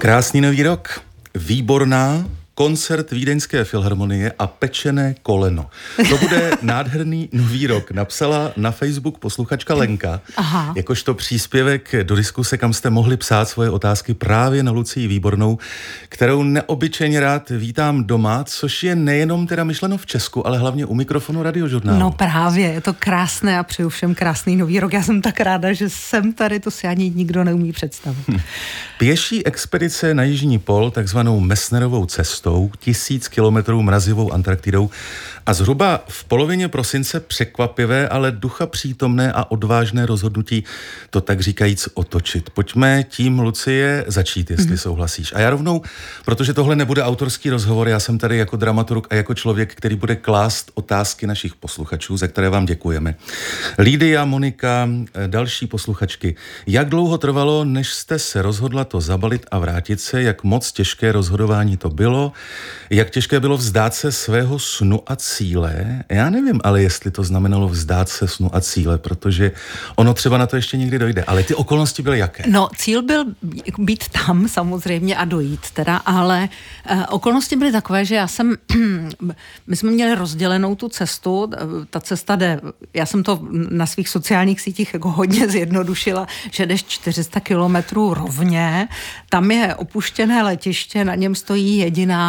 Krásný nový rok, výborná koncert Vídeňské filharmonie a pečené koleno. To bude nádherný nový rok. Napsala na Facebook posluchačka Lenka, Aha. jakožto příspěvek do diskuse, kam jste mohli psát svoje otázky právě na Lucii Výbornou, kterou neobyčejně rád vítám doma, což je nejenom teda myšleno v Česku, ale hlavně u mikrofonu radiožurnálu. No právě, je to krásné a přeju všem krásný nový rok. Já jsem tak ráda, že jsem tady, to si ani nikdo neumí představit. Hm. Pěší expedice na Jižní pol, takzvanou Messnerovou cestou, cestou, tisíc kilometrů mrazivou Antarktidou a zhruba v polovině prosince překvapivé, ale ducha přítomné a odvážné rozhodnutí to tak říkajíc otočit. Pojďme tím, Lucie, začít, jestli mm. souhlasíš. A já rovnou, protože tohle nebude autorský rozhovor, já jsem tady jako dramaturg a jako člověk, který bude klást otázky našich posluchačů, za které vám děkujeme. Lídia, Monika, další posluchačky. Jak dlouho trvalo, než jste se rozhodla to zabalit a vrátit se? Jak moc těžké rozhodování to bylo? Jak těžké bylo vzdát se svého snu a cíle? Já nevím, ale jestli to znamenalo vzdát se snu a cíle, protože ono třeba na to ještě někdy dojde. Ale ty okolnosti byly jaké? No, cíl byl být tam samozřejmě a dojít teda, ale uh, okolnosti byly takové, že já jsem, my jsme měli rozdělenou tu cestu, ta cesta jde, já jsem to na svých sociálních sítích jako hodně zjednodušila, že jdeš 400 kilometrů rovně, tam je opuštěné letiště, na něm stojí jediná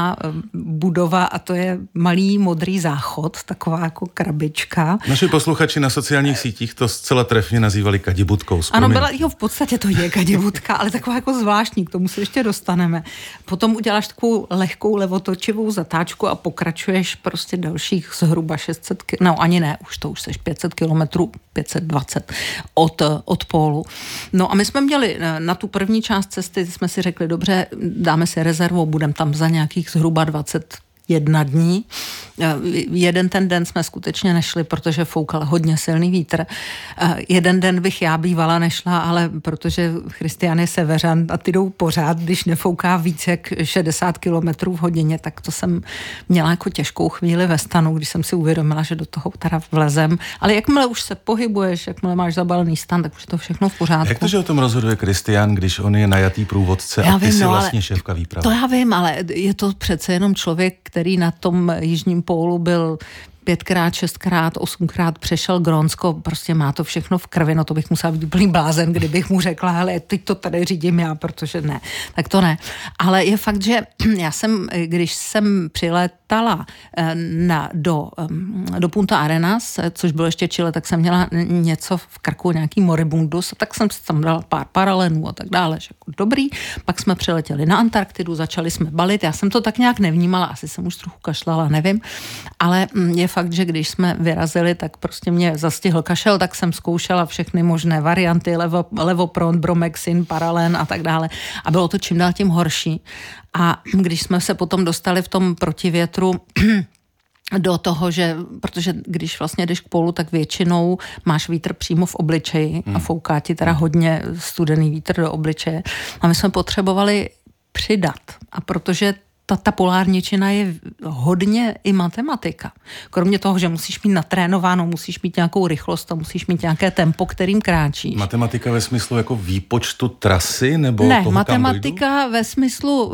budova a to je malý modrý záchod, taková jako krabička. Naši posluchači na sociálních sítích to zcela trefně nazývali kadibutkou. Ano, byla, jo, v podstatě to je kadibutka, ale taková jako zvláštní, k tomu se ještě dostaneme. Potom uděláš takovou lehkou levotočivou zatáčku a pokračuješ prostě dalších zhruba 600, no ani ne, už to už seš 500 kilometrů, 520 od, od pólu. No a my jsme měli na tu první část cesty, jsme si řekli, dobře, dáme si rezervu, budeme tam za nějakých zhruba 20 jedna dní. Eh, jeden ten den jsme skutečně nešli, protože foukal hodně silný vítr. Eh, jeden den bych já bývala nešla, ale protože Christian je severan a ty jdou pořád, když nefouká více jak 60 km v hodině, tak to jsem měla jako těžkou chvíli ve stanu, když jsem si uvědomila, že do toho teda vlezem. Ale jakmile už se pohybuješ, jakmile máš zabalený stan, tak už je to všechno v pořádku. Jak to, že o tom rozhoduje Kristian, když on je najatý průvodce já a ty vím, jsi no, vlastně šéfka výpravy? To já vím, ale je to přece jenom člověk, který na tom jižním pólu byl pětkrát, šestkrát, osmkrát přešel Grónsko, prostě má to všechno v krvi, no to bych musela být úplný blázen, kdybych mu řekla, hele, teď to tady řídím já, protože ne, tak to ne. Ale je fakt, že já jsem, když jsem přiletala eh, na, do, do Punta Arenas, což bylo ještě Chile, tak jsem měla něco v krku, nějaký moribundus, tak jsem si tam dala pár paralenů a tak dále, že jako dobrý. Pak jsme přiletěli na Antarktidu, začali jsme balit, já jsem to tak nějak nevnímala, asi jsem už trochu kašlala, nevím, ale mm, je fakt, že když jsme vyrazili, tak prostě mě zastihl kašel, tak jsem zkoušela všechny možné varianty, levo, levopront, bromexin, paralen a tak dále. A bylo to čím dál tím horší. A když jsme se potom dostali v tom protivětru, do toho, že, protože když vlastně jdeš k polu, tak většinou máš vítr přímo v obličeji a hmm. fouká ti teda hodně studený vítr do obličeje. A my jsme potřebovali přidat. A protože ta, ta polárničina je hodně i matematika. Kromě toho, že musíš mít natrénováno, musíš mít nějakou rychlost a musíš mít nějaké tempo, kterým kráčíš. Matematika ve smyslu jako výpočtu trasy nebo Ne, toho, matematika ve smyslu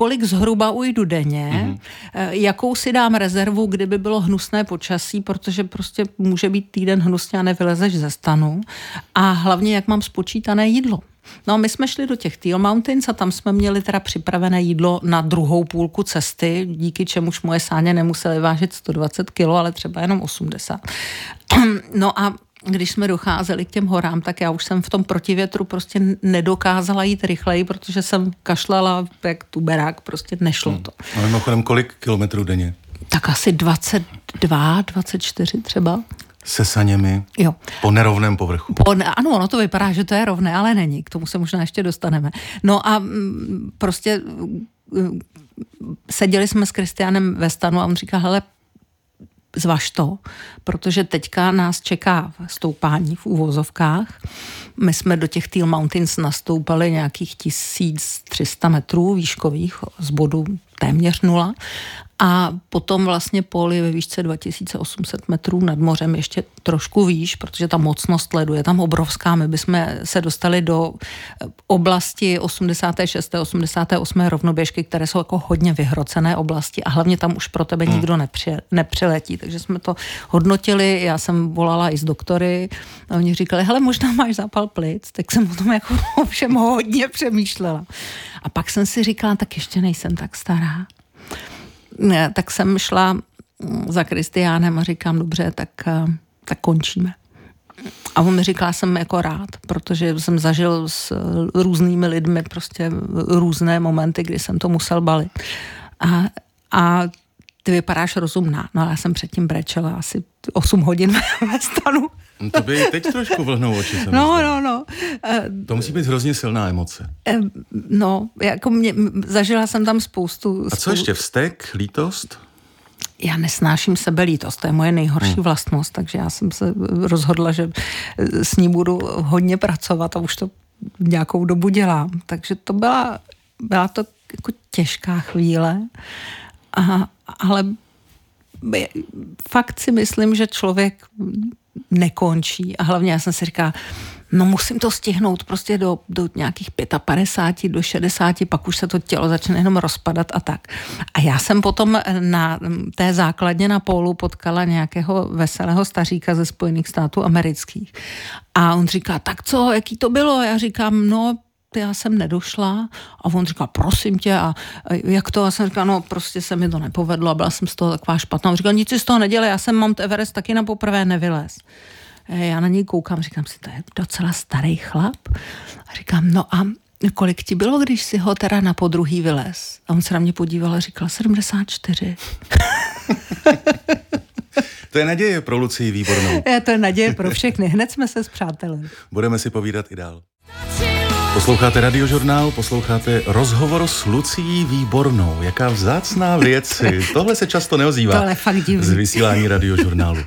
kolik zhruba ujdu denně, mm-hmm. jakou si dám rezervu, kdyby bylo hnusné počasí, protože prostě může být týden hnusně a nevylezeš ze stanu. A hlavně, jak mám spočítané jídlo. No my jsme šli do těch Teal Mountains a tam jsme měli teda připravené jídlo na druhou půlku cesty, díky čemuž moje sáně nemusely vážit 120 kg, ale třeba jenom 80. No a když jsme docházeli k těm horám, tak já už jsem v tom protivětru prostě nedokázala jít rychleji, protože jsem kašlala jak tuberák, prostě nešlo hmm. to. A mimochodem kolik kilometrů denně? Tak asi 22, 24 třeba se saněmi jo. po nerovném povrchu. Po, ano, ono to vypadá, že to je rovné, ale není. K tomu se možná ještě dostaneme. No a mm, prostě mm, seděli jsme s Kristianem ve stanu a on říká, hele, zvaž to, protože teďka nás čeká stoupání v úvozovkách. My jsme do těch Teal Mountains nastoupali nějakých 1300 metrů výškových z bodu téměř nula A potom vlastně pol je ve výšce 2800 metrů nad mořem, ještě trošku výš, protože ta mocnost ledu je tam obrovská. My bychom se dostali do oblasti 86. 88. rovnoběžky, které jsou jako hodně vyhrocené oblasti a hlavně tam už pro tebe hmm. nikdo nepři, nepřiletí. Takže jsme to hodnotili, já jsem volala i z doktory a oni říkali, hele, možná máš zápal plic, tak jsem o tom jako všem hodně přemýšlela. A pak jsem si říkala, tak ještě nejsem tak stará. Tak jsem šla mm, za Kristiánem a říkám, dobře, tak, eh, tak končíme. A on mi říká, jsem jako rád, protože jsem zažil s různými lidmi prostě různé momenty, kdy jsem to musel balit. A, a ty vypadáš rozumná. No já jsem předtím brečela asi 8 hodin ve stanu. No to by teď trošku vlhnou oči. No, no, no. To musí být hrozně silná emoce. No, jako mě, zažila jsem tam spoustu... A co ještě, vztek, lítost? Já nesnáším sebelítost, to je moje nejhorší hmm. vlastnost, takže já jsem se rozhodla, že s ní budu hodně pracovat a už to nějakou dobu dělám. Takže to byla, byla to jako těžká chvíle, a, ale fakt si myslím, že člověk nekončí. A hlavně já jsem si říkala, no musím to stihnout prostě do, do nějakých 55, do 60, pak už se to tělo začne jenom rozpadat a tak. A já jsem potom na té základně na polu potkala nějakého veselého staříka ze Spojených států amerických. A on říká, tak co, jaký to bylo? Já říkám, no já jsem nedošla a on říká, prosím tě, a jak to? A jsem říkala, no prostě se mi to nepovedlo a byla jsem z toho taková špatná. On říkal, nic si z toho nedělej, já jsem Mount Everest taky na poprvé nevylez. Já na něj koukám, říkám si, to je docela starý chlap. A říkám, no a kolik ti bylo, když si ho teda na podruhý vylez? A on se na mě podíval a říkal, 74. To je naděje pro Lucii Výbornou. Je, to je naděje pro všechny. Hned jsme se s přáteli. Budeme si povídat i dál. Posloucháte radiožurnál, posloucháte rozhovor s Lucí Výbornou. Jaká vzácná věc. Tohle se často neozývá Tohle fakt divný. z vysílání radiožurnálu.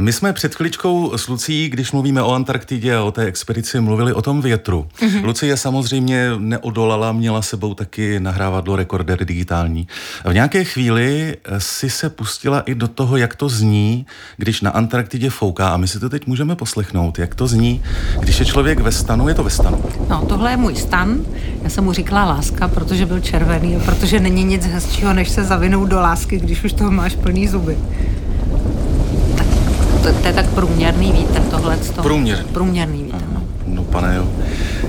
My jsme před chviličkou s Lucí, když mluvíme o Antarktidě a o té expedici, mluvili o tom větru. Mm-hmm. Lucie samozřejmě neodolala, měla sebou taky nahrávadlo rekorder digitální. V nějaké chvíli si se pustila i do toho, jak to zní, když na Antarktidě fouká. A my si to teď můžeme poslechnout, jak to zní, když je člověk ve stanu, je to ve stanu. No, to tohle je můj stan. Já jsem mu říkala láska, protože byl červený a protože není nic hezčího, než se zavinout do lásky, když už toho máš plný zuby. Tak, to, to je tak průměrný vítr tohle. Průměr. Průměrný vítr, no. Pane jo.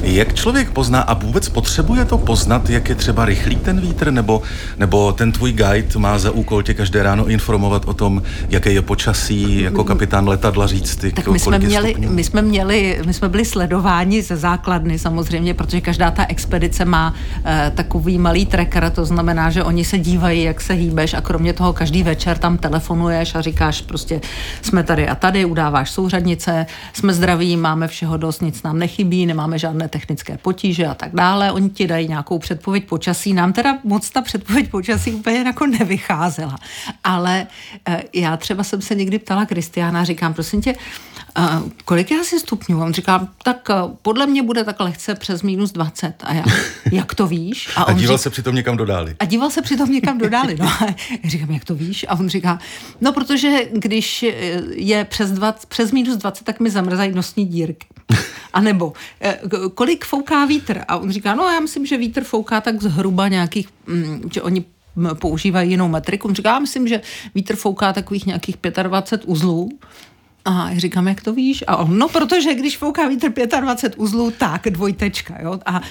Jak člověk pozná a vůbec potřebuje to poznat, jak je třeba rychlý ten vítr, nebo, nebo ten tvůj guide má za úkol tě každé ráno informovat o tom, jaké je počasí, jako kapitán letadla říct ty, Tak my jsme, měli, my jsme měli, my jsme byli sledováni ze základny samozřejmě, protože každá ta expedice má eh, takový malý tracker, to znamená, že oni se dívají, jak se hýbeš a kromě toho každý večer tam telefonuješ a říkáš prostě jsme tady a tady, udáváš souřadnice, jsme zdraví, máme všeho dost, nic nám nechybí, nemáme žádné technické potíže a tak dále. Oni ti dají nějakou předpověď počasí. Nám teda moc ta předpověď počasí úplně jako nevycházela. Ale eh, já třeba jsem se někdy ptala Kristiána, říkám, prosím tě, eh, kolik je asi stupňů? On říká, tak eh, podle mě bude tak lehce přes minus 20. A já, jak to víš? A, on a díval řík, se přitom někam dodáli. A díval se přitom někam dodáli. No. Já říkám, jak to víš? A on říká, no protože když je přes, 20, přes minus 20, tak mi zamrzají nosní dírky. A nebo eh, kolik fouká vítr? A on říká, no já myslím, že vítr fouká tak zhruba nějakých, mm, že oni používají jinou metriku. On říká, já myslím, že vítr fouká takových nějakých 25 uzlů. A říkám, jak to víš? A on, no protože když fouká vítr 25 uzlů, tak dvojtečka, jo. A, a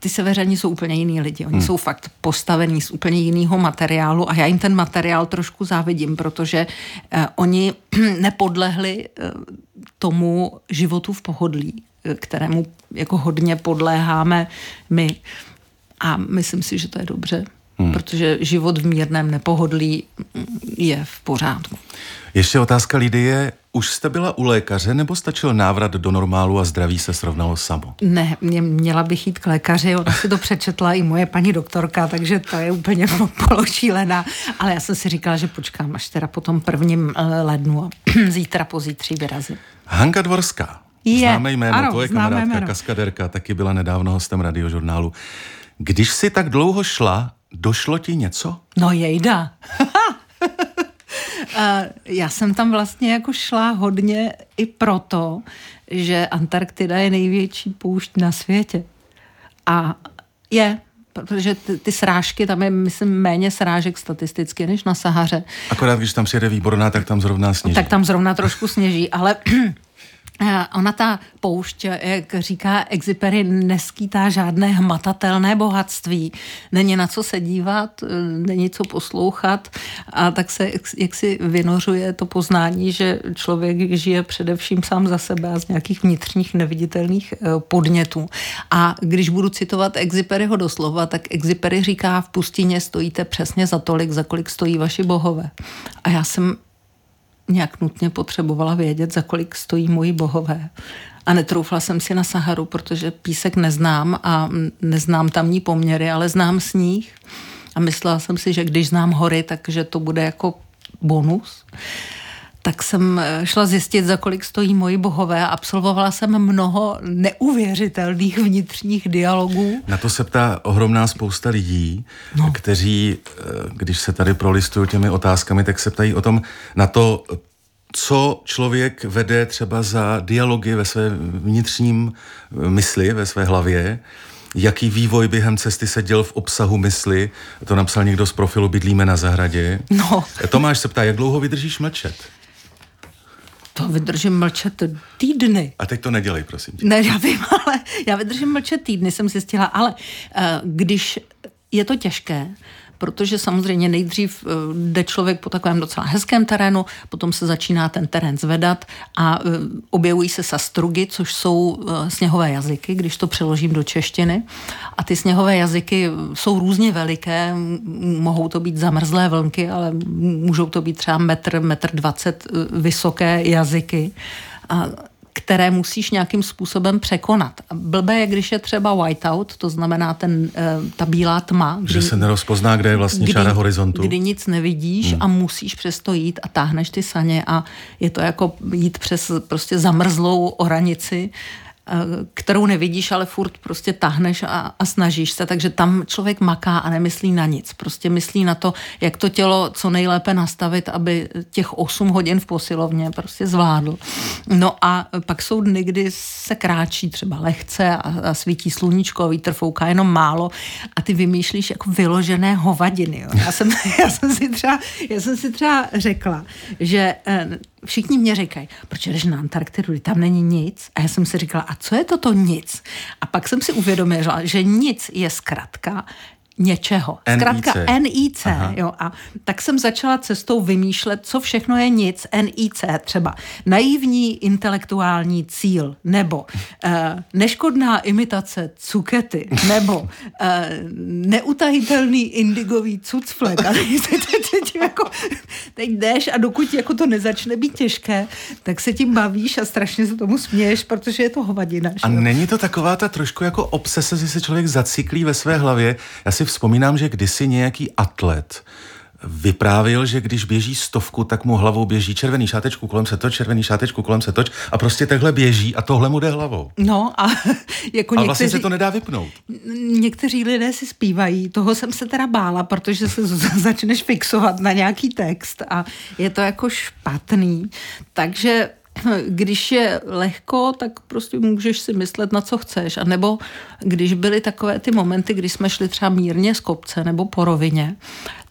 ty severani jsou úplně jiný lidi. Oni hmm. jsou fakt postavení z úplně jiného materiálu a já jim ten materiál trošku závidím, protože uh, oni nepodlehli uh, tomu životu v pohodlí, uh, kterému jako hodně podléháme my. A myslím si, že to je dobře, hmm. protože život v mírném nepohodlí je v pořádku. Ještě otázka Lidie. Už jste byla u lékaře nebo stačil návrat do normálu a zdraví se srovnalo samo? Ne, mě, měla bych jít k lékaři, ona si to přečetla i moje paní doktorka, takže to je úplně pološílená. Ale já jsem si říkala, že počkám až teda po tom prvním eh, lednu a zítra pozítří vyrazím. Hanka Dvorská. Je, známe jméno, ano, to je kamarádka, jméno. kaskaderka, taky byla nedávno hostem radiožurnálu. Když si tak dlouho šla došlo ti něco? No jejda. Já jsem tam vlastně jako šla hodně i proto, že Antarktida je největší poušť na světě. A je, protože ty, ty srážky, tam je, myslím, méně srážek statisticky než na Sahaře. Akorát, když tam přijede výborná, tak tam zrovna sněží. Tak tam zrovna trošku sněží, ale ona ta poušť, jak říká Exipery, neskýtá žádné hmatatelné bohatství. Není na co se dívat, eh, není co poslouchat a tak se jak si vynořuje to poznání, že člověk žije především sám za sebe a z nějakých vnitřních neviditelných eh, podnětů. A když budu citovat Exiperyho doslova, tak Exipery říká, v pustině stojíte přesně za tolik, za kolik stojí vaši bohové. A já jsem nějak nutně potřebovala vědět, za kolik stojí moji bohové. A netroufla jsem si na Saharu, protože písek neznám a neznám tamní poměry, ale znám sníh. A myslela jsem si, že když znám hory, takže to bude jako bonus tak jsem eh, šla zjistit, za kolik stojí moji bohové a absolvovala jsem mnoho neuvěřitelných vnitřních dialogů. Na to se ptá ohromná spousta lidí, no. kteří, eh, když se tady prolistují těmi otázkami, tak se ptají o tom, na to, co člověk vede třeba za dialogy ve své vnitřním eh, mysli, ve své hlavě, jaký vývoj během cesty se děl v obsahu mysli, to napsal někdo z profilu Bydlíme na zahradě. No. Tomáš se ptá, jak dlouho vydržíš mlčet? To vydržím mlčet týdny. A teď to nedělej, prosím. Tě. Ne, já vím, ale já vydržím mlčet týdny, jsem zjistila, ale uh, když je to těžké, protože samozřejmě nejdřív eh, jde člověk po takovém docela hezkém terénu, potom se začíná ten terén zvedat a eh, objevují se sastrugy, což jsou eh, sněhové jazyky, když to přeložím do češtiny. A ty sněhové jazyky jsou různě veliké, mohou to být zamrzlé vlnky, ale můžou to být třeba metr, metr dvacet vysoké jazyky. A které musíš nějakým způsobem překonat. Blbé je, když je třeba whiteout, to znamená ten, eh, ta bílá tma. Kdy, že se nerozpozná, kde je vlastně kdy, čára horizontu. Kdy nic nevidíš hmm. a musíš přesto jít a táhneš ty saně a je to jako jít přes prostě zamrzlou oranici kterou nevidíš, ale furt prostě tahneš a, a snažíš se, takže tam člověk maká a nemyslí na nic. Prostě myslí na to, jak to tělo co nejlépe nastavit, aby těch 8 hodin v posilovně prostě zvládl. No a pak jsou dny, kdy se kráčí třeba lehce a, a svítí sluníčko a vítr fouká jenom málo a ty vymýšlíš jako vyložené hovadiny. Jo. Já, jsem, já, jsem si třeba, já jsem si třeba řekla, že eh, všichni mě říkají, proč jdeš na Antarktidu, tam není nic. A já jsem si říkala, a co je toto nic? A pak jsem si uvědomila, že nic je zkratka něčeho. Zkrátka NIC. Jo, a tak jsem začala cestou vymýšlet, co všechno je nic. NIC třeba naivní intelektuální cíl, nebo uh, neškodná imitace cukety, nebo uh, neutajitelný indigový cucflek. A teď, teď, teď, jako, teď jdeš a dokud jako to nezačne být těžké, tak se tím bavíš a strašně se tomu směješ, protože je to hovadina. A není to taková ta trošku jako obsese, že se člověk zacyklí ve své hlavě. Já si vzpomínám, že kdysi nějaký atlet vyprávěl, že když běží stovku, tak mu hlavou běží červený šátečku kolem se toč, červený šátečku kolem se toč a prostě takhle běží a tohle mu jde hlavou. No a jako a někteří... vlastně se to nedá vypnout. Někteří lidé si zpívají, toho jsem se teda bála, protože se začneš fixovat na nějaký text a je to jako špatný. Takže když je lehko, tak prostě můžeš si myslet, na co chceš. A nebo když byly takové ty momenty, kdy jsme šli třeba mírně z kopce nebo po rovině,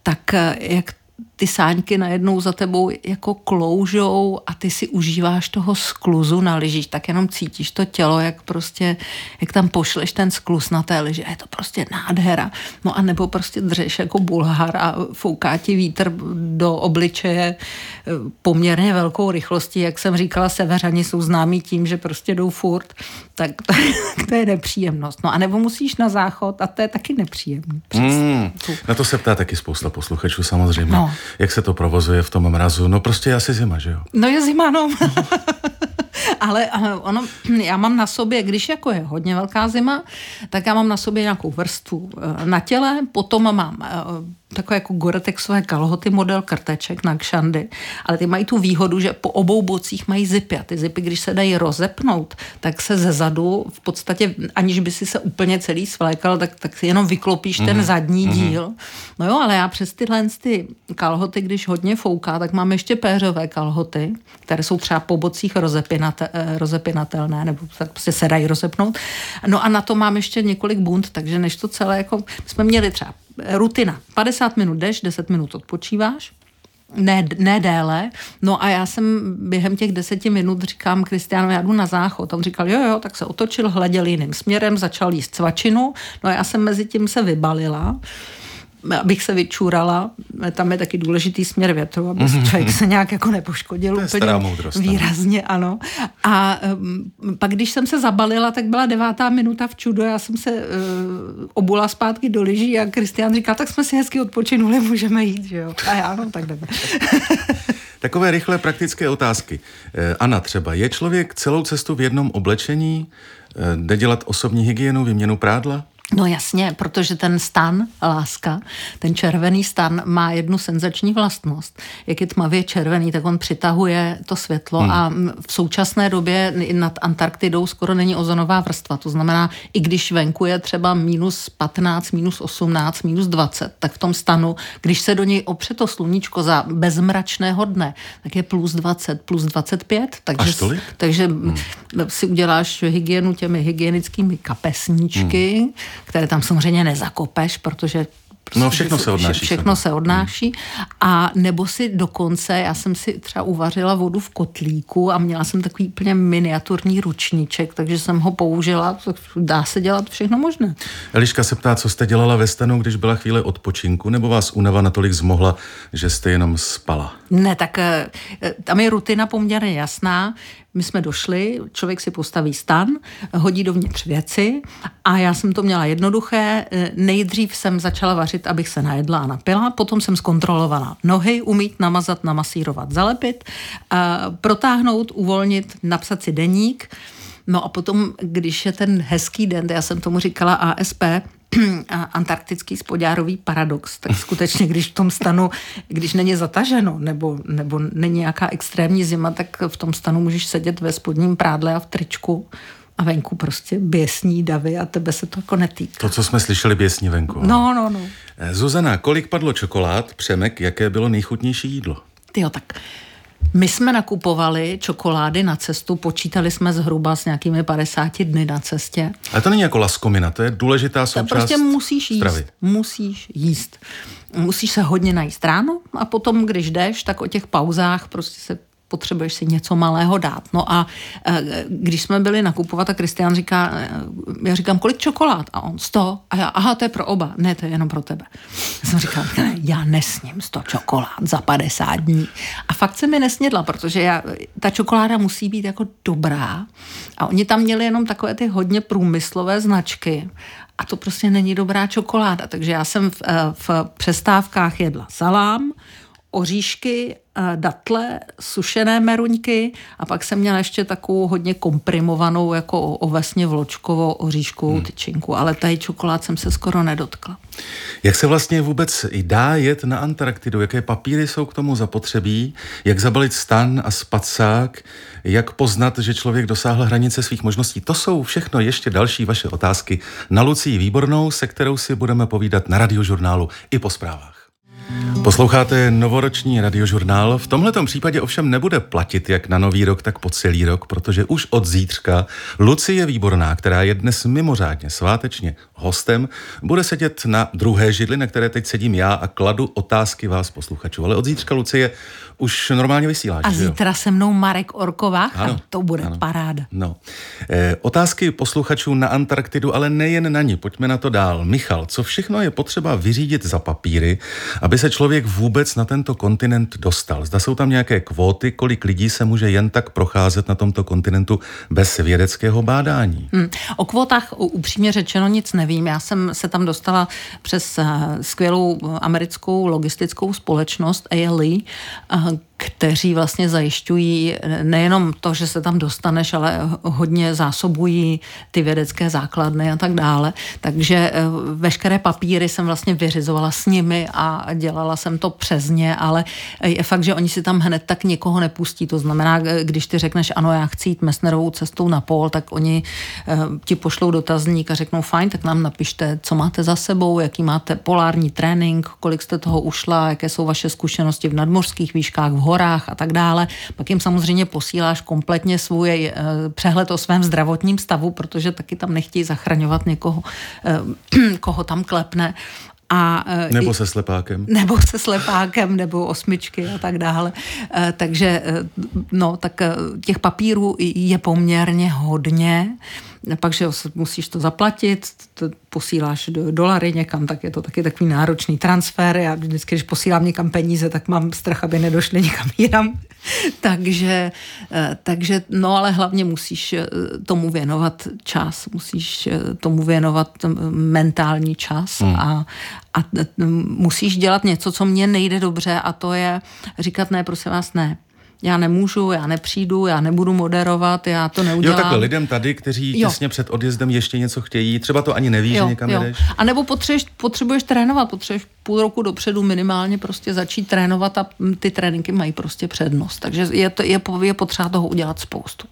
tak jak ty sáňky najednou za tebou jako kloužou a ty si užíváš toho skluzu na lyžích, tak jenom cítíš to tělo, jak prostě, jak tam pošleš ten skluz na té lyži je to prostě nádhera. No a nebo prostě dřeš jako bulhar a fouká ti vítr do obličeje eh, poměrně velkou rychlostí, jak jsem říkala, severani jsou známí tím, že prostě jdou furt, tak to, to je nepříjemnost. No a nebo musíš na záchod a to je taky nepříjemný. Mm, na to se ptá taky spousta posluchačů samozřejmě. No jak se to provozuje v tom mrazu. No prostě asi zima, že jo? No je zima, no. ale ono, já mám na sobě, když jako je hodně velká zima, tak já mám na sobě nějakou vrstvu eh, na těle, potom mám eh, takové jako goretexové kalhoty model krteček na kšandy, ale ty mají tu výhodu, že po obou bocích mají zipy a ty zipy, když se dají rozepnout, tak se ze zadu v podstatě, aniž by si se úplně celý svlékal, tak, tak si jenom vyklopíš mm-hmm. ten mhm. zadní mm-hmm. díl. No jo, ale já přes tyhle ty kalhoty, když hodně fouká, tak mám ještě péřové kalhoty, které jsou třeba po bocích eh, rozepinatelné, nebo prostě se dají rozepnout. No a na to mám ještě několik bunt, takže než to celé, jako jsme měli třeba rutina. 50 minut jdeš, 10 minut odpočíváš, ne, ne déle. No a já jsem během těch deseti minut říkám Kristiánu, já jdu na záchod. On říkal, jo, jo, tak se otočil, hleděl jiným směrem, začal jíst cvačinu. No a já jsem mezi tím se vybalila abych se vyčurala. Tam je taky důležitý směr větru, aby se člověk se nějak jako nepoškodil to úplně moudrost, výrazně, ano. A um, pak, když jsem se zabalila, tak byla devátá minuta v čudo, já jsem se uh, obula zpátky do lyží a Kristian říkal, tak jsme si hezky odpočinuli, můžeme jít, že jo. A já, no, tak jdeme. Takové rychlé praktické otázky. Eh, Ana třeba, je člověk celou cestu v jednom oblečení? Eh, jde dělat osobní hygienu, vyměnu prádla? No jasně, protože ten stan, láska, ten červený stan má jednu senzační vlastnost. Jak je tmavě červený, tak on přitahuje to světlo hmm. a v současné době nad Antarktidou skoro není ozonová vrstva. To znamená, i když venku je třeba minus 15, minus 18, minus 20, tak v tom stanu, když se do něj opře to sluníčko za bezmračného dne, tak je plus 20, plus 25. Takže, takže hmm. si uděláš hygienu těmi hygienickými kapesníčky, hmm které tam samozřejmě nezakopeš, protože Prostě no všechno se odnáší. Všechno se odnáší. A nebo si dokonce, já jsem si třeba uvařila vodu v kotlíku a měla jsem takový úplně miniaturní ručníček, takže jsem ho použila, dá se dělat všechno možné. Eliška se ptá, co jste dělala ve stanu, když byla chvíle odpočinku, nebo vás únava natolik zmohla, že jste jenom spala? Ne, tak eh, tam je rutina poměrně jasná. My jsme došli, člověk si postaví stan, hodí dovnitř věci a já jsem to měla jednoduché. Nejdřív jsem začala vařit, abych se najedla a napila, potom jsem zkontrolovala nohy, umít namazat, namasírovat, zalepit, protáhnout, uvolnit, napsat si deník, No a potom, když je ten hezký den, já jsem tomu říkala ASP, antarktický spodárový paradox, tak skutečně, když v tom stanu, když není zataženo, nebo, nebo není nějaká extrémní zima, tak v tom stanu můžeš sedět ve spodním prádle a v tričku a venku prostě běsní davy a tebe se to jako netýká. To, co jsme slyšeli běsní venku. No, no, no. Eh, Zuzana, kolik padlo čokolád? Přemek, jaké bylo nejchutnější jídlo? Ty tak my jsme nakupovali čokolády na cestu, počítali jsme zhruba s nějakými 50 dny na cestě. Ale to není jako laskomina, to je důležitá součást to prostě musíš jíst, stravy. musíš jíst. Musíš se hodně najíst ráno a potom, když jdeš, tak o těch pauzách prostě se potřebuješ si něco malého dát. No a e, když jsme byli nakupovat, a Kristian říká, e, já říkám, kolik čokolád? A on, sto. A já, aha, to je pro oba. Ne, to je jenom pro tebe. Já jsem říkal, ne, já nesním sto čokolád za 50 dní. A fakt se mi nesnědla, protože já, ta čokoláda musí být jako dobrá. A oni tam měli jenom takové ty hodně průmyslové značky. A to prostě není dobrá čokoláda. Takže já jsem v, e, v přestávkách jedla salám, oříšky, datle, sušené meruňky a pak jsem měla ještě takovou hodně komprimovanou jako ovesně vločkovou oříškovou hmm. tyčinku, ale tady čokolád jsem se skoro nedotkla. Jak se vlastně vůbec dá jet na Antarktidu? Jaké papíry jsou k tomu zapotřebí? Jak zabalit stan a spacák? Jak poznat, že člověk dosáhl hranice svých možností? To jsou všechno ještě další vaše otázky na Lucii Výbornou, se kterou si budeme povídat na radiožurnálu i po zprávách. Posloucháte novoroční radiožurnál. V tomhle případě ovšem nebude platit jak na nový rok, tak po celý rok, protože už od zítřka Lucie Výborná, která je dnes mimořádně svátečně hostem, bude sedět na druhé židli, na které teď sedím já a kladu otázky vás posluchačů. Ale od zítřka Lucie už normálně vysíláš. A zítra se mnou Marek Orkovách ano, a to bude ano. paráda. No. E, otázky posluchačů na Antarktidu, ale nejen na ní. Pojďme na to dál. Michal, co všechno je potřeba vyřídit za papíry, aby se člověk vůbec na tento kontinent dostal? Zda jsou tam nějaké kvóty, kolik lidí se může jen tak procházet na tomto kontinentu bez vědeckého bádání? Hmm. O kvótách upřímně řečeno nic nevím. Já jsem se tam dostala přes eh, skvělou americkou logistickou společnost ALE, kteří vlastně zajišťují nejenom to, že se tam dostaneš, ale hodně zásobují ty vědecké základny a tak dále. Takže eh, veškeré papíry jsem vlastně vyřizovala s nimi a dělala jsem to přes ně, ale je fakt, že oni si tam hned tak někoho nepustí. To znamená, když ty řekneš, ano, já chci jít Messnerovou cestou na pol, tak oni eh, ti pošlou dotazník a řeknou, fajn, tak nám napište, co máte za sebou, jaký máte polární trénink, kolik jste toho ušla, jaké jsou vaše zkušenosti v nadmořských výškách, v horách a tak dále. Pak jim samozřejmě posíláš kompletně svůj eh, přehled o svém zdravotním stavu, protože taky tam nechtějí zachraňovat někoho, eh, koho tam klepne. A, eh, nebo se slepákem. Nebo se slepákem, nebo osmičky a tak dále. Takže no, tak těch papírů je poměrně hodně pak, že musíš to zaplatit, to posíláš do dolary někam, tak je to taky takový náročný transfer. Já vždycky, když posílám někam peníze, tak mám strach, aby nedošly někam jinam. takže, eh, takže, no ale hlavně musíš eh, tomu věnovat čas, musíš eh, tomu věnovat mentální čas hmm. a, a musíš dělat něco, co mně nejde dobře a to je říkat ne, prosím vás, ne já nemůžu, já nepřijdu, já nebudu moderovat, já to neudělám. Jo, takhle lidem tady, kteří jo. těsně před odjezdem ještě něco chtějí, třeba to ani neví, jo, že někam jo. jdeš. A nebo potřebuješ, potřebuješ trénovat, potřebuješ půl roku dopředu minimálně prostě začít trénovat a ty tréninky mají prostě přednost. Takže je, to, je, je potřeba toho udělat spoustu.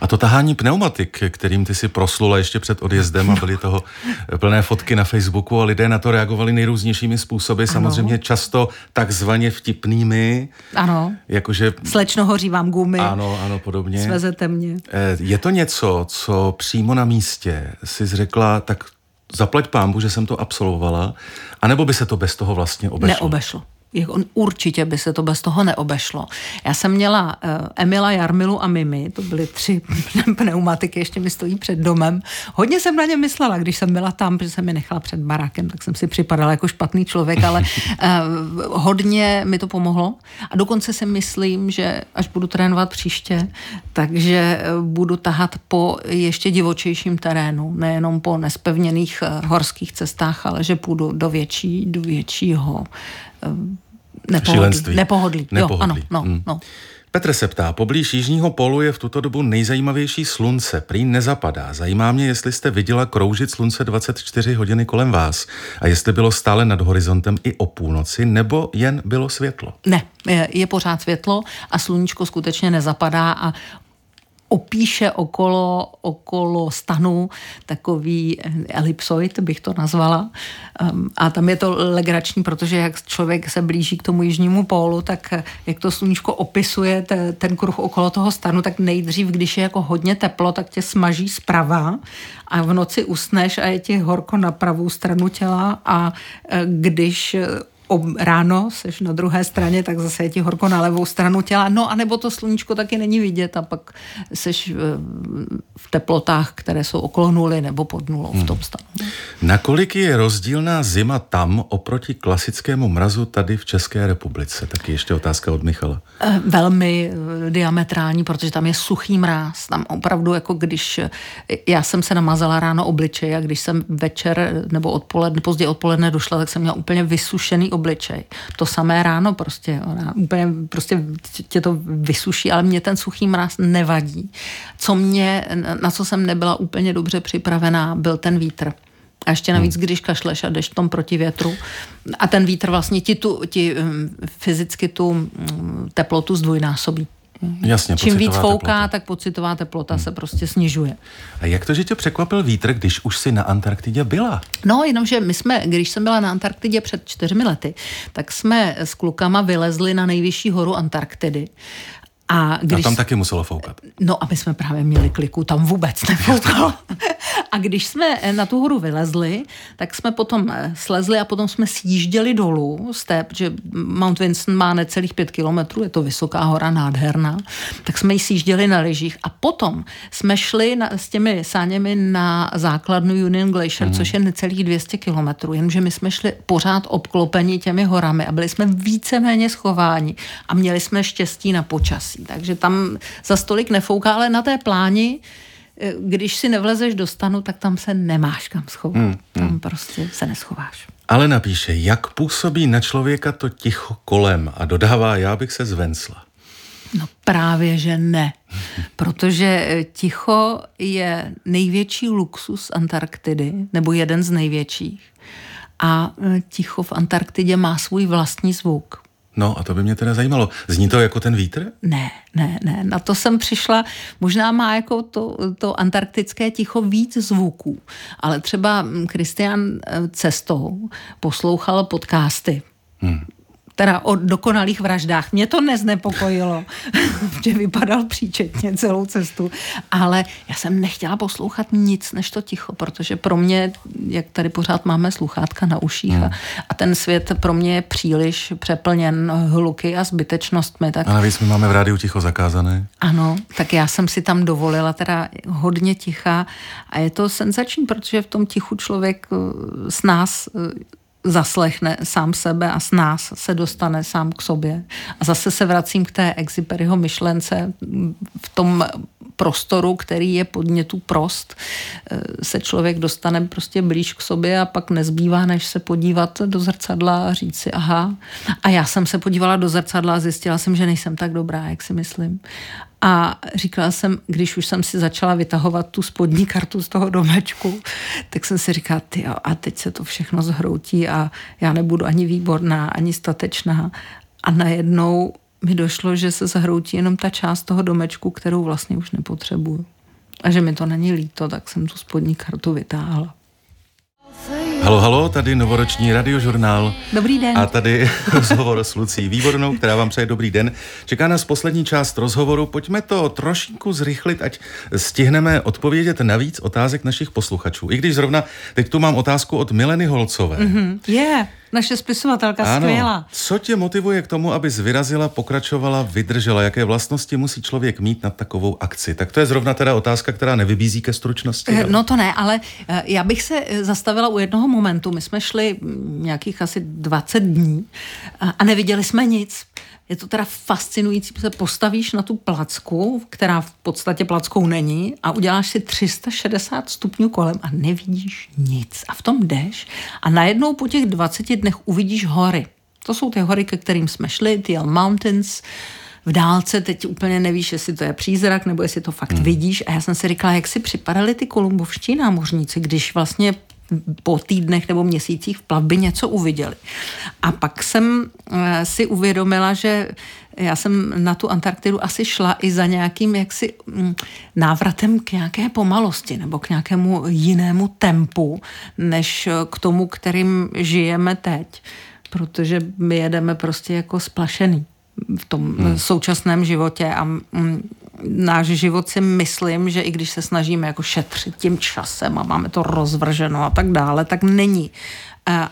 A to tahání pneumatik, kterým ty si proslula ještě před odjezdem a byly toho plné fotky na Facebooku a lidé na to reagovali nejrůznějšími způsoby, ano. samozřejmě často takzvaně vtipnými. Ano. Jakože... Slečno hoří vám gumy. Ano, ano, podobně. Svezete mě. Eh, je to něco, co přímo na místě si řekla, tak zaplať pámbu, že jsem to absolvovala, anebo by se to bez toho vlastně obešlo? Neobešlo on určitě by se to bez toho neobešlo. Já jsem měla uh, Emila, Jarmilu a Mimi, to byly tři pneumatiky, ještě mi stojí před domem. Hodně jsem na ně myslela, když jsem byla tam, protože jsem mi nechala před barákem, tak jsem si připadala jako špatný člověk, ale uh, hodně mi to pomohlo. A dokonce si myslím, že až budu trénovat příště, takže uh, budu tahat po ještě divočejším terénu, nejenom po nespevněných uh, horských cestách, ale že půjdu do, větší, do většího nepohodlí. Nepohodlí. nepohodlí. Jo, ano, no, hmm. no. Petr se ptá, poblíž jižního polu je v tuto dobu nejzajímavější slunce. Prý nezapadá. Zajímá mě, jestli jste viděla kroužit slunce 24 hodiny kolem vás a jestli bylo stále nad horizontem i o půlnoci, nebo jen bylo světlo. Ne, je, je pořád světlo a sluníčko skutečně nezapadá a opíše okolo, okolo stanu takový elipsoid, bych to nazvala. A tam je to legrační, protože jak člověk se blíží k tomu jižnímu pólu, tak jak to sluníčko opisuje te, ten kruh okolo toho stanu, tak nejdřív, když je jako hodně teplo, tak tě smaží zprava a v noci usneš a je ti horko na pravou stranu těla a e, když ob, ráno seš na druhé straně, tak zase je ti horko na levou stranu těla. No a nebo to sluníčko taky není vidět a pak seš v teplotách, které jsou okolo nuly nebo pod nulou hmm. v tom stanu. Nakolik je rozdílná zima tam oproti klasickému mrazu tady v České republice? Taky ještě otázka od Michala. Eh, velmi eh, diametrální, protože tam je suchý mráz. Tam opravdu, jako když eh, já jsem se namazala ráno obličej a když jsem večer nebo odpoledne, pozdě odpoledne došla, tak jsem měla úplně vysušený obličej. To samé ráno prostě, ona úplně prostě tě to vysuší, ale mě ten suchý mráz nevadí. Co mě, na co jsem nebyla úplně dobře připravená, byl ten vítr. A ještě navíc, hmm. když kašleš a jdeš v tom proti větru. A ten vítr vlastně ti, tu, ti um, fyzicky tu um, teplotu zdvojnásobí. Jasně, Čím víc fouká, teplota. tak pocitová teplota hmm. se prostě snižuje. A jak to, že tě překvapil vítr, když už si na Antarktidě byla? No, jenomže my jsme, když jsem byla na Antarktidě před čtyřmi lety, tak jsme s klukama vylezli na nejvyšší horu Antarktidy. A, když, a tam taky muselo foukat. No a my jsme právě měli kliku, tam vůbec nefoukalo. A když jsme eh, na tu horu vylezli, tak jsme potom eh, slezli a potom jsme sjížděli dolů z té, protože Mount Vinson má necelých pět kilometrů, je to vysoká hora, nádherná, tak jsme ji sjížděli na lyžích a potom jsme šli na, s těmi sáněmi na základnu Union Glacier, mm. což je necelých 200 kilometrů, jenomže my jsme šli pořád obklopeni těmi horami a byli jsme víceméně schováni a měli jsme štěstí na počasí. Takže tam za stolik nefouká, ale na té pláni Eh, když si nevlezeš do stanu, tak tam se nemáš kam schovat. Hmm, hmm. Tam prostě se neschováš. Ale napíše, jak působí na člověka to ticho kolem a dodává, já bych se zvencla. No právě, že ne. Protože eh, ticho je největší luxus Antarktidy, nebo jeden z největších. A eh, ticho v Antarktidě má svůj vlastní zvuk. No a to by mě teda zajímalo. Zní to jako ten vítr? Ne, ne, ne. Na to jsem přišla. Možná má jako to, to antarktické ticho víc zvuků. Ale třeba Kristian eh, cestou poslouchal podcasty. Hmm teda o dokonalých vraždách. Mě to neznepokojilo, že vypadal příčetně celou cestu, ale já jsem nechtěla poslouchat nic než to ticho, protože pro mě, jak tady pořád máme sluchátka na uších hmm. a, a ten svět pro mě je příliš přeplněn hluky a zbytečnostmi. Tak... A navíc my máme v rádiu ticho zakázané. Ano, tak já jsem si tam dovolila teda hodně ticha a je to senzační, protože v tom tichu člověk eh, s nás eh, zaslechne sám sebe a s nás se dostane sám k sobě. A zase se vracím k té Exiperyho myšlence v tom prostoru, který je podnětu prost, eh, se člověk dostane prostě blíž k sobě a pak nezbývá, než se podívat do zrcadla a říct si, aha. A já jsem se podívala do zrcadla a zjistila jsem, že nejsem tak dobrá, jak si myslím. A říkala jsem, když už jsem si začala vytahovat tu spodní kartu z toho domečku, tak jsem si říkala, ty jo, a teď se to všechno zhroutí a já nebudu ani výborná, ani statečná. A najednou mi došlo, že se zhroutí jenom ta část toho domečku, kterou vlastně už nepotřebuju. A že mi to není líto, tak jsem tu spodní kartu vytáhla. Halo, halo, tady novoroční radiožurnál. Dobrý den. A tady rozhovor s Lucí Výbornou, která vám přeje dobrý den. Čeká nás poslední část rozhovoru. Pojďme to trošinku zrychlit, ať stihneme odpovědět na víc otázek našich posluchačů. I když zrovna teď tu mám otázku od Mileny Holcové. Mm-hmm. Je. Yeah. Naše spisovatelka ano. skvělá. Co tě motivuje k tomu, aby vyrazila, pokračovala, vydržela? Jaké vlastnosti musí člověk mít na takovou akci? Tak to je zrovna teda otázka, která nevybízí ke stručnosti. Eh, no to ne, ale eh, já bych se eh, zastavila u jednoho momentu. My jsme šli mm, nějakých asi 20 dní a neviděli jsme nic. Je to teda fascinující, se postavíš na tu placku, která v podstatě plackou není a uděláš si 360 stupňů kolem a nevidíš nic. A v tom jdeš a najednou po těch 20 dnech uvidíš hory. To jsou ty hory, ke kterým jsme šli, ty Mountains, v dálce teď úplně nevíš, jestli to je přízrak, nebo jestli to fakt hmm. vidíš. A já jsem si říkala, jak si připadali ty kolumbovští námořníci, když vlastně po týdnech nebo měsících v plavbě něco uviděli. A pak jsem eh, si uvědomila, že já jsem na tu Antarktidu asi šla i za nějakým jaksi mm, návratem k nějaké pomalosti nebo k nějakému jinému tempu, než k tomu, kterým žijeme teď. Protože my jedeme prostě jako splašený v tom hmm. současném životě a mm, náš život si myslím, že i když se snažíme jako šetřit tím časem a máme to rozvrženo a tak dále, tak není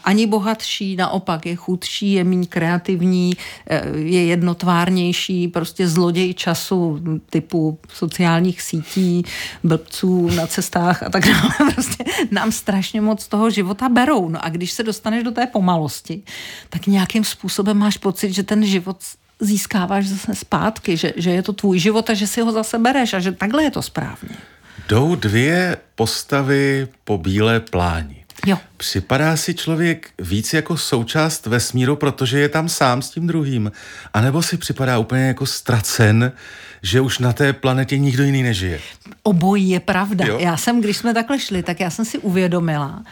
ani bohatší, naopak je chudší, je méně kreativní, eh, je jednotvárnější, prostě zloděj času typu sociálních sítí, blbců na cestách a tak dále. Prostě nám strašně moc toho života berou. No a když se dostaneš do té pomalosti, tak nějakým způsobem máš pocit, že ten život získáváš zase zpátky, že, že je to tvůj život a že si ho zase bereš a že takhle je to správně. Jdou dvě postavy po bílé pláni. Jo. Připadá si člověk víc jako součást vesmíru, protože je tam sám s tím druhým, anebo si připadá úplně jako ztracen, že už na té planetě nikdo jiný nežije? Obojí je pravda. Jo? Já jsem, když jsme takhle šli, tak já jsem si uvědomila,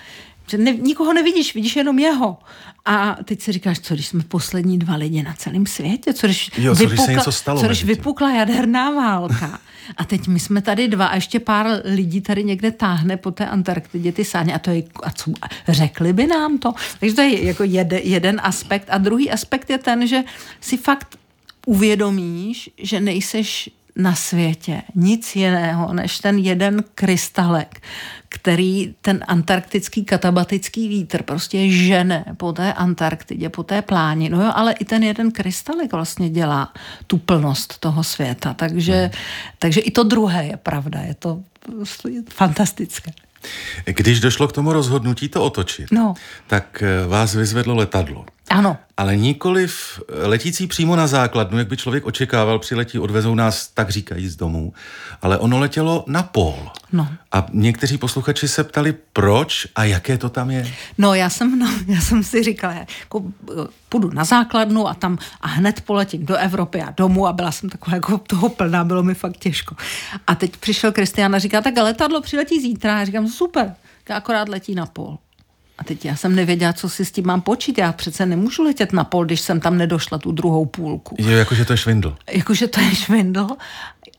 že ne, nikoho nevidíš, vidíš jenom jeho. A teď si říkáš, co když jsme poslední dva lidi na celém světě, co když, jo, co vypukla, když se něco stalo co když vypukla jaderná válka. A teď my jsme tady dva a ještě pár lidí tady někde táhne po té Antarktidě ty sáně a to je, a co, řekli by nám to? Takže to je jako jede, jeden aspekt a druhý aspekt je ten, že si fakt uvědomíš, že nejseš na světě nic jiného než ten jeden krystalek, který ten antarktický katabatický vítr prostě žene po té Antarktidě, po té pláni. No jo, ale i ten jeden krystalek vlastně dělá tu plnost toho světa. Takže, hmm. takže i to druhé je pravda. Je to fantastické. Když došlo k tomu rozhodnutí to otočit, no. tak eh, vás vyzvedlo letadlo. Ano. Ale nikoliv letící přímo na základnu, jak by člověk očekával, přiletí, odvezou nás, tak říkají, z domů, ale ono letělo na pol. No. A někteří posluchači se ptali, proč a jaké to tam je? No, já jsem, no, já jsem si říkala, jako, půjdu na základnu a tam a hned poletím do Evropy a domů a byla jsem taková jako toho plná, bylo mi fakt těžko. A teď přišel Kristián a říká, tak letadlo přiletí zítra. A říkám, super, akorát letí na pol. A teď já jsem nevěděla, co si s tím mám počít. Já přece nemůžu letět na pol, když jsem tam nedošla tu druhou půlku. Jo, jakože to je švindl. Jakože to je švindl.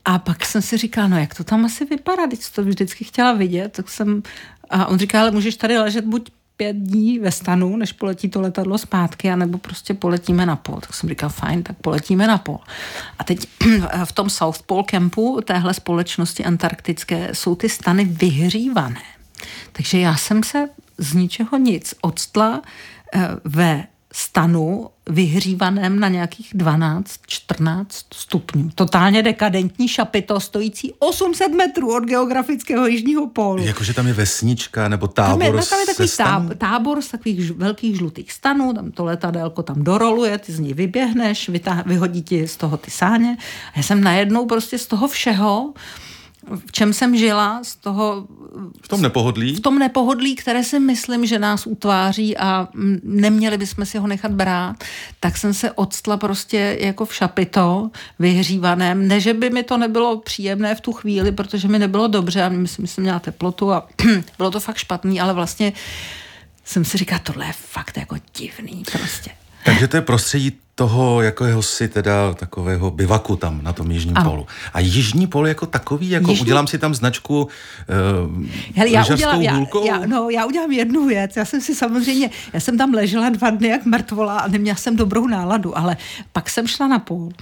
A pak jsem si říkala, no jak to tam asi vypadá, když to vždycky chtěla vidět, tak jsem, a on říká, ale můžeš tady ležet buď pět dní ve stanu, než poletí to letadlo zpátky, anebo prostě poletíme na pol. Tak jsem říkal, fajn, tak poletíme na pol. A teď v tom South Pole Campu téhle společnosti antarktické jsou ty stany vyhřívané. Takže já jsem se z ničeho nic odstla eh, ve stanu vyhřívaném na nějakých 12-14 stupňů. Totálně dekadentní šapito stojící 800 metrů od geografického jižního pólu. Jakože tam je vesnička nebo tábor tam je, tam je takový tábor, tábor z takových velkých žlutých stanů, tam to letadélko tam doroluje, ty z ní vyběhneš, vytah, vyhodí ti z toho ty sáně. A já jsem najednou prostě z toho všeho v čem jsem žila, z toho... V tom nepohodlí? V tom nepohodlí, které si myslím, že nás utváří a neměli bychom si ho nechat brát, tak jsem se odstla prostě jako v šapito vyhřívaném. Ne, že by mi to nebylo příjemné v tu chvíli, protože mi nebylo dobře a myslím, že jsem měla teplotu a bylo to fakt špatný, ale vlastně jsem si říkala, tohle je fakt jako divný prostě. Takže to je prostředí toho jako si teda takového bivaku tam na tom jižním ano. polu. A jižní pol jako takový, jako jižní... udělám si tam značku uh, Hele, já udělám, já, já, no, já udělám jednu věc. Já jsem si samozřejmě, já jsem tam ležela dva dny jak mrtvola a neměla jsem dobrou náladu, ale pak jsem šla na půl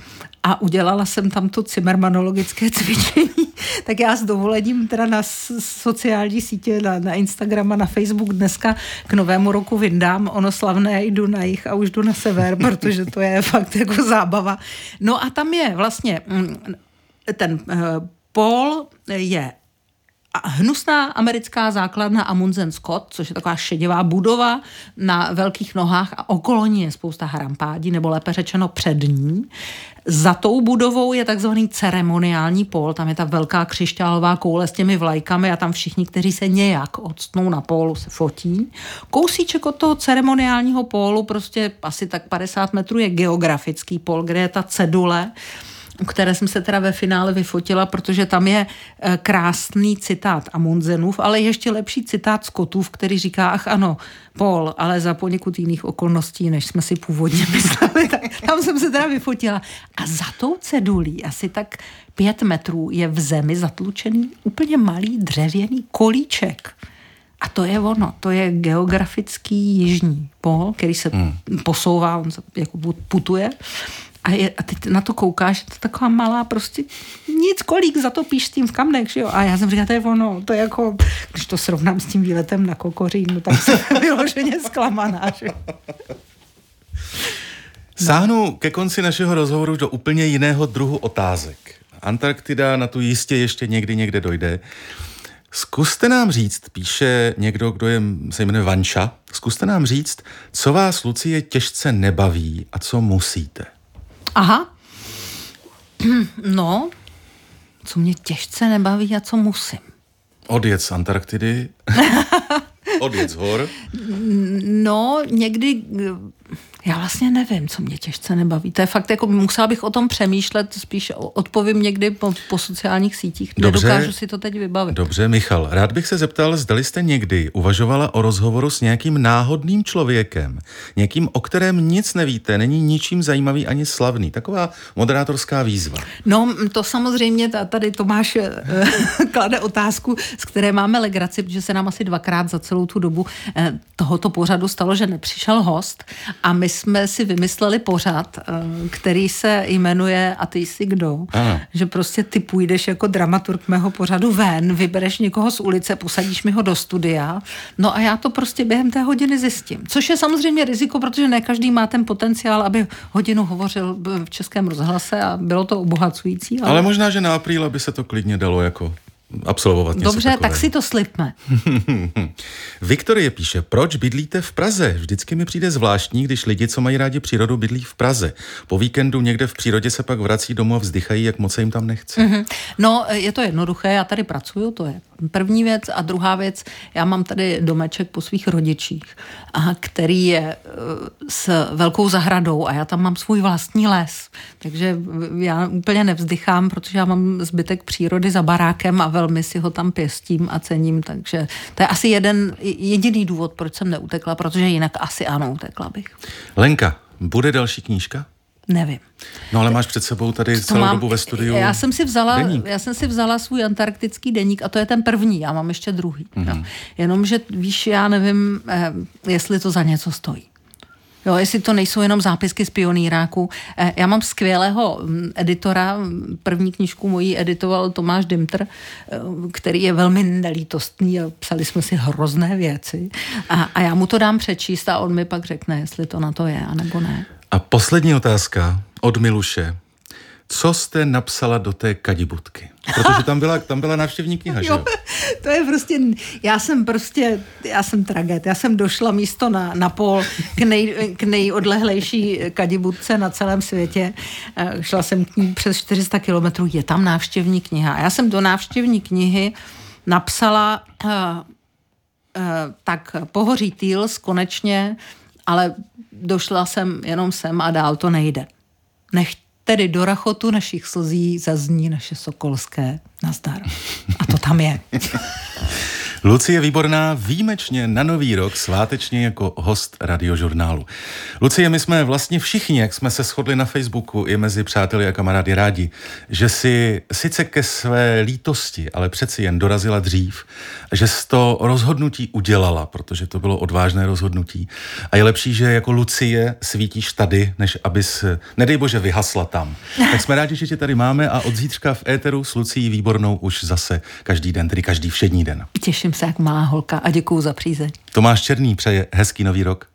a udělala jsem tam to cimermanologické cvičení, tak já s dovolením teda na sociální sítě, na, na Instagram a na Facebook dneska k novému roku vyndám ono slavné, jdu na jich a už jdu na sever, protože to je fakt jako zábava. No a tam je vlastně mm, ten uh, pol je hnusná americká základna Amundsen Scott, což je taková šedivá budova na velkých nohách a okolo ní je spousta harampádí, nebo lépe řečeno před ní. Za tou budovou je takzvaný ceremoniální pól, tam je ta velká křišťálová koule s těmi vlajkami a tam všichni, kteří se nějak odstnou na pólu, se fotí. Kousíček od toho ceremoniálního pólu, prostě asi tak 50 metrů je geografický pól, kde je ta cedule, které jsem se teda ve finále vyfotila, protože tam je eh, krásný citát Amundsenův, ale ještě lepší citát Scottův, který říká, ach ano, Paul, ale za poněkud jiných okolností, než jsme si původně mysleli. Tak tam jsem se teda vyfotila. A za tou cedulí asi tak pět metrů je v zemi zatlučený úplně malý dřevěný kolíček. A to je ono, to je geografický jižní pol, který se hmm. posouvá, on se jako putuje a, je, a teď na to koukáš, to taková malá prostě nic, kolik zatopíš s tím v kamnech, že jo? A já jsem říkala, to je ono, to je jako, když to srovnám s tím výletem na Kokořín, no tak jsem vyloženě zklamaná, že Sáhnu ke konci našeho rozhovoru do úplně jiného druhu otázek. Antarktida na tu jistě ještě někdy někde dojde. Zkuste nám říct, píše někdo, kdo je, se jmenuje Vanša, zkuste nám říct, co vás, Lucie, těžce nebaví a co musíte. Aha. No, co mě těžce nebaví a co musím. Odjet z Antarktidy. Odjet z hor. No, někdy já vlastně nevím, co mě těžce nebaví. To je fakt, jako musela bych o tom přemýšlet, spíš odpovím někdy po, po sociálních sítích. Dobře, Nedokážu si to teď vybavit. Dobře, Michal, rád bych se zeptal, zdali jste někdy uvažovala o rozhovoru s nějakým náhodným člověkem, někým, o kterém nic nevíte, není ničím zajímavý ani slavný. Taková moderátorská výzva. No, to samozřejmě, tady Tomáš eh, klade otázku, z které máme legraci, protože se nám asi dvakrát za celou tu dobu eh, tohoto pořadu stalo, že nepřišel host a my jsme si vymysleli pořad, eh, který se jmenuje A ty jsi kdo? Ano. Že prostě ty půjdeš jako dramaturg mého pořadu ven, vybereš někoho z ulice, posadíš mi ho do studia, no a já to prostě během té hodiny zjistím. Což je samozřejmě riziko, protože ne každý má ten potenciál, aby hodinu hovořil v českém rozhlase a bylo to obohacující. Ale, ale možná, že na apríla by se to klidně dalo jako absolvovat něco Dobře, tak si to slipme. Viktorie píše, proč bydlíte v Praze? Vždycky mi přijde zvláštní, když lidi, co mají rádi přírodu, bydlí v Praze. Po víkendu někde v přírodě se pak vrací domů a vzdychají, jak moc se jim tam nechce. Mm-hmm. No, je to jednoduché, já tady pracuju, to je první věc. A druhá věc, já mám tady domeček po svých rodičích, a který je e, s velkou zahradou a já tam mám svůj vlastní les. Takže já úplně nevzdychám, protože já mám zbytek přírody za barákem a velmi si ho tam pěstím a cením. Takže to je asi jeden jediný důvod, proč jsem neutekla, protože jinak asi ano, utekla bych. Lenka, bude další knížka? Nevím. No ale máš před sebou tady to celou mám, dobu ve studiu já jsem, si vzala, deník. já jsem si vzala svůj antarktický deník a to je ten první, já mám ještě druhý. Mm-hmm. No. Jenomže víš, já nevím, eh, jestli to za něco stojí. Jo, jestli to nejsou jenom zápisky z pionýráku. Eh, já mám skvělého mm, editora, první knižku mojí editoval Tomáš Dimtr, eh, který je velmi nelítostný a psali jsme si hrozné věci. A, a já mu to dám přečíst a on mi pak řekne, jestli to na to je, anebo ne. A poslední otázka od Miluše. Co jste napsala do té kadibutky? Protože tam byla, tam byla návštěvní kniha, že jo? To je prostě, já jsem prostě, já jsem traget. Já jsem došla místo na, na pol k, nej, k nejodlehlejší kadibutce na celém světě. Eh, šla jsem k ní přes 400 kilometrů, je tam návštěvní kniha. A já jsem do návštěvní knihy napsala uh, uh, tak Pohoří Týls konečně ale došla jsem jenom sem a dál to nejde. Nech tedy do rachotu našich slzí zazní naše sokolské nazdar. A to tam je. Lucie Výborná výjimečně na nový rok svátečně jako host radiožurnálu. Lucie, my jsme vlastně všichni, jak jsme se shodli na Facebooku i mezi přáteli a kamarády rádi, že si sice ke své lítosti, ale přeci jen dorazila dřív, že jsi to rozhodnutí udělala, protože to bylo odvážné rozhodnutí. A je lepší, že jako Lucie svítíš tady, než abys, nedej bože, vyhasla tam. Tak jsme rádi, že tě tady máme a od zítřka v éteru s Lucí Výbornou už zase každý den, tedy každý všední den. Těším se jak malá holka a děkuju za přízeň. Tomáš Černý přeje hezký nový rok.